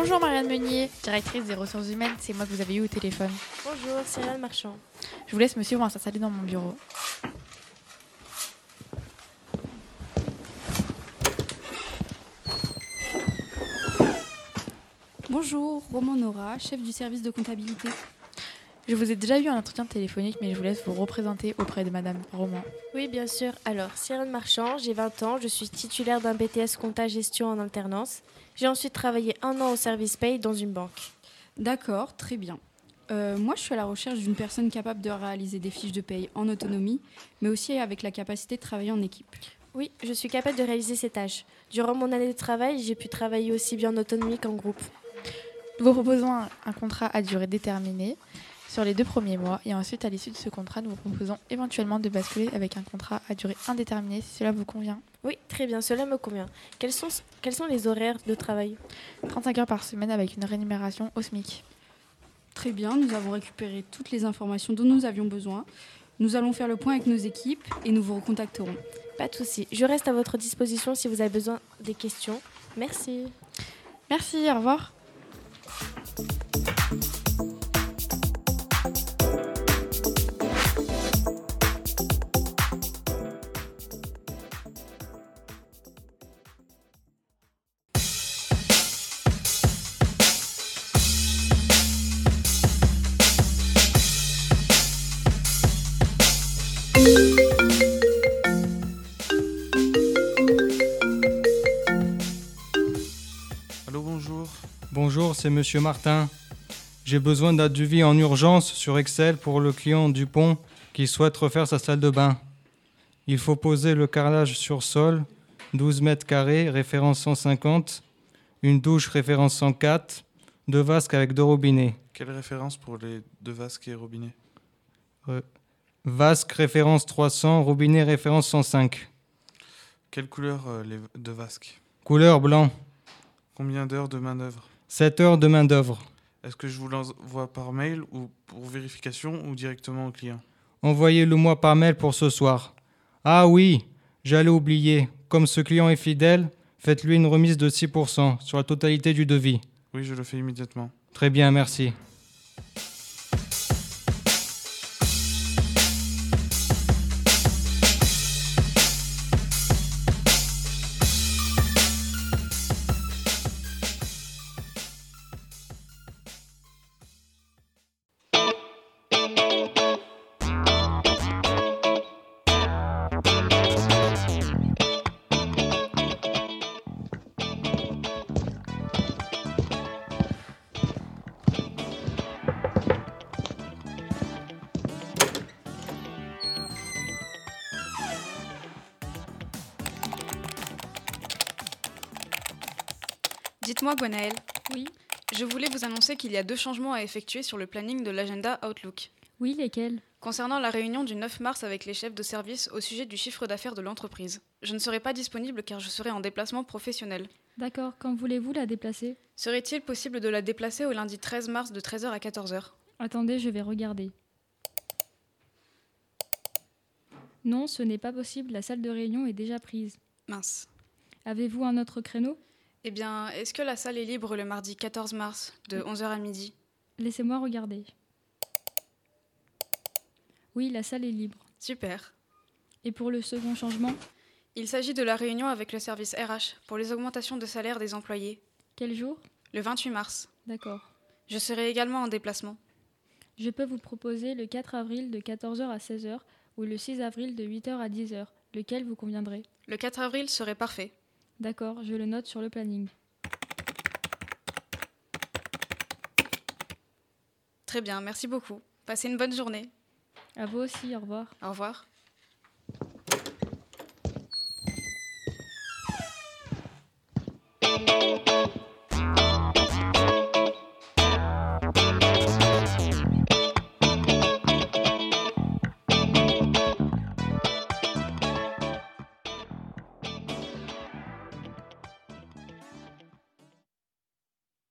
Bonjour Marianne Meunier, directrice des ressources humaines, c'est moi que vous avez eu au téléphone. Bonjour, Cyril Marchand. Je vous laisse me suivre s'installer dans mon bureau. Bonjour, Roman Nora, chef du service de comptabilité. Je vous ai déjà eu en entretien téléphonique, mais je vous laisse vous représenter auprès de Madame Roman. Oui, bien sûr. Alors, Cyril Marchand, j'ai 20 ans, je suis titulaire d'un BTS Compta Gestion en alternance. J'ai ensuite travaillé un an au service paye dans une banque. D'accord, très bien. Euh, moi, je suis à la recherche d'une personne capable de réaliser des fiches de paye en autonomie, mais aussi avec la capacité de travailler en équipe. Oui, je suis capable de réaliser ces tâches. Durant mon année de travail, j'ai pu travailler aussi bien en autonomie qu'en groupe. Nous vous proposons un, un contrat à durée déterminée sur les deux premiers mois et ensuite à l'issue de ce contrat, nous vous proposons éventuellement de basculer avec un contrat à durée indéterminée si cela vous convient. Oui, très bien, cela me convient. Quels sont, quels sont les horaires de travail? 35 heures par semaine avec une rémunération au SMIC. Très bien, nous avons récupéré toutes les informations dont nous avions besoin. Nous allons faire le point avec nos équipes et nous vous recontacterons. Pas de souci. Je reste à votre disposition si vous avez besoin des questions. Merci. Merci, au revoir. Bonjour, c'est Monsieur Martin. J'ai besoin d'un devis en urgence sur Excel pour le client Dupont qui souhaite refaire sa salle de bain. Il faut poser le carrelage sur sol, 12 mètres carrés, référence 150, une douche référence 104, deux vasques avec deux robinets. Quelle référence pour les deux vasques et robinets? Vasque référence 300, robinet référence 105. Quelle couleur euh, les deux vasques? Couleur blanc. Combien d'heures de main-d'œuvre 7 heures de main-d'œuvre. Est-ce que je vous l'envoie par mail ou pour vérification ou directement au client? Envoyez-le-moi par mail pour ce soir. Ah oui, j'allais oublier. Comme ce client est fidèle, faites-lui une remise de 6% sur la totalité du devis. Oui, je le fais immédiatement. Très bien, merci. Dites-moi, Gwenaël, Oui, je voulais vous annoncer qu'il y a deux changements à effectuer sur le planning de l'agenda Outlook. oui, lesquels? Concernant la réunion du 9 mars avec les chefs de service au sujet du chiffre d'affaires de l'entreprise. Je ne serai pas disponible car je serai en déplacement professionnel. D'accord, quand voulez-vous la déplacer? Serait-il possible de la déplacer au lundi 13 mars de 13h à 14h Attendez, je vais regarder. Non, ce n'est pas possible, la salle de réunion est déjà prise. Mince. Avez-vous un autre créneau? Eh bien, est-ce que la salle est libre le mardi 14 mars de 11h à midi? Laissez-moi regarder. Oui, la salle est libre. Super. Et pour le second changement, Il s'agit de la réunion avec le service RH pour les augmentations de salaire des employés, quel jour? Le 28 mars. D'accord. Je serai également en déplacement. Je peux vous proposer le 4 avril de 14h à 16h ou le 6 avril de 8h à 10h, lequel vous conviendrait? Le 4 avril serait parfait. D'accord, je le note sur le planning. Très bien, merci beaucoup. Passez une bonne journée. À vous aussi, au revoir. Au revoir.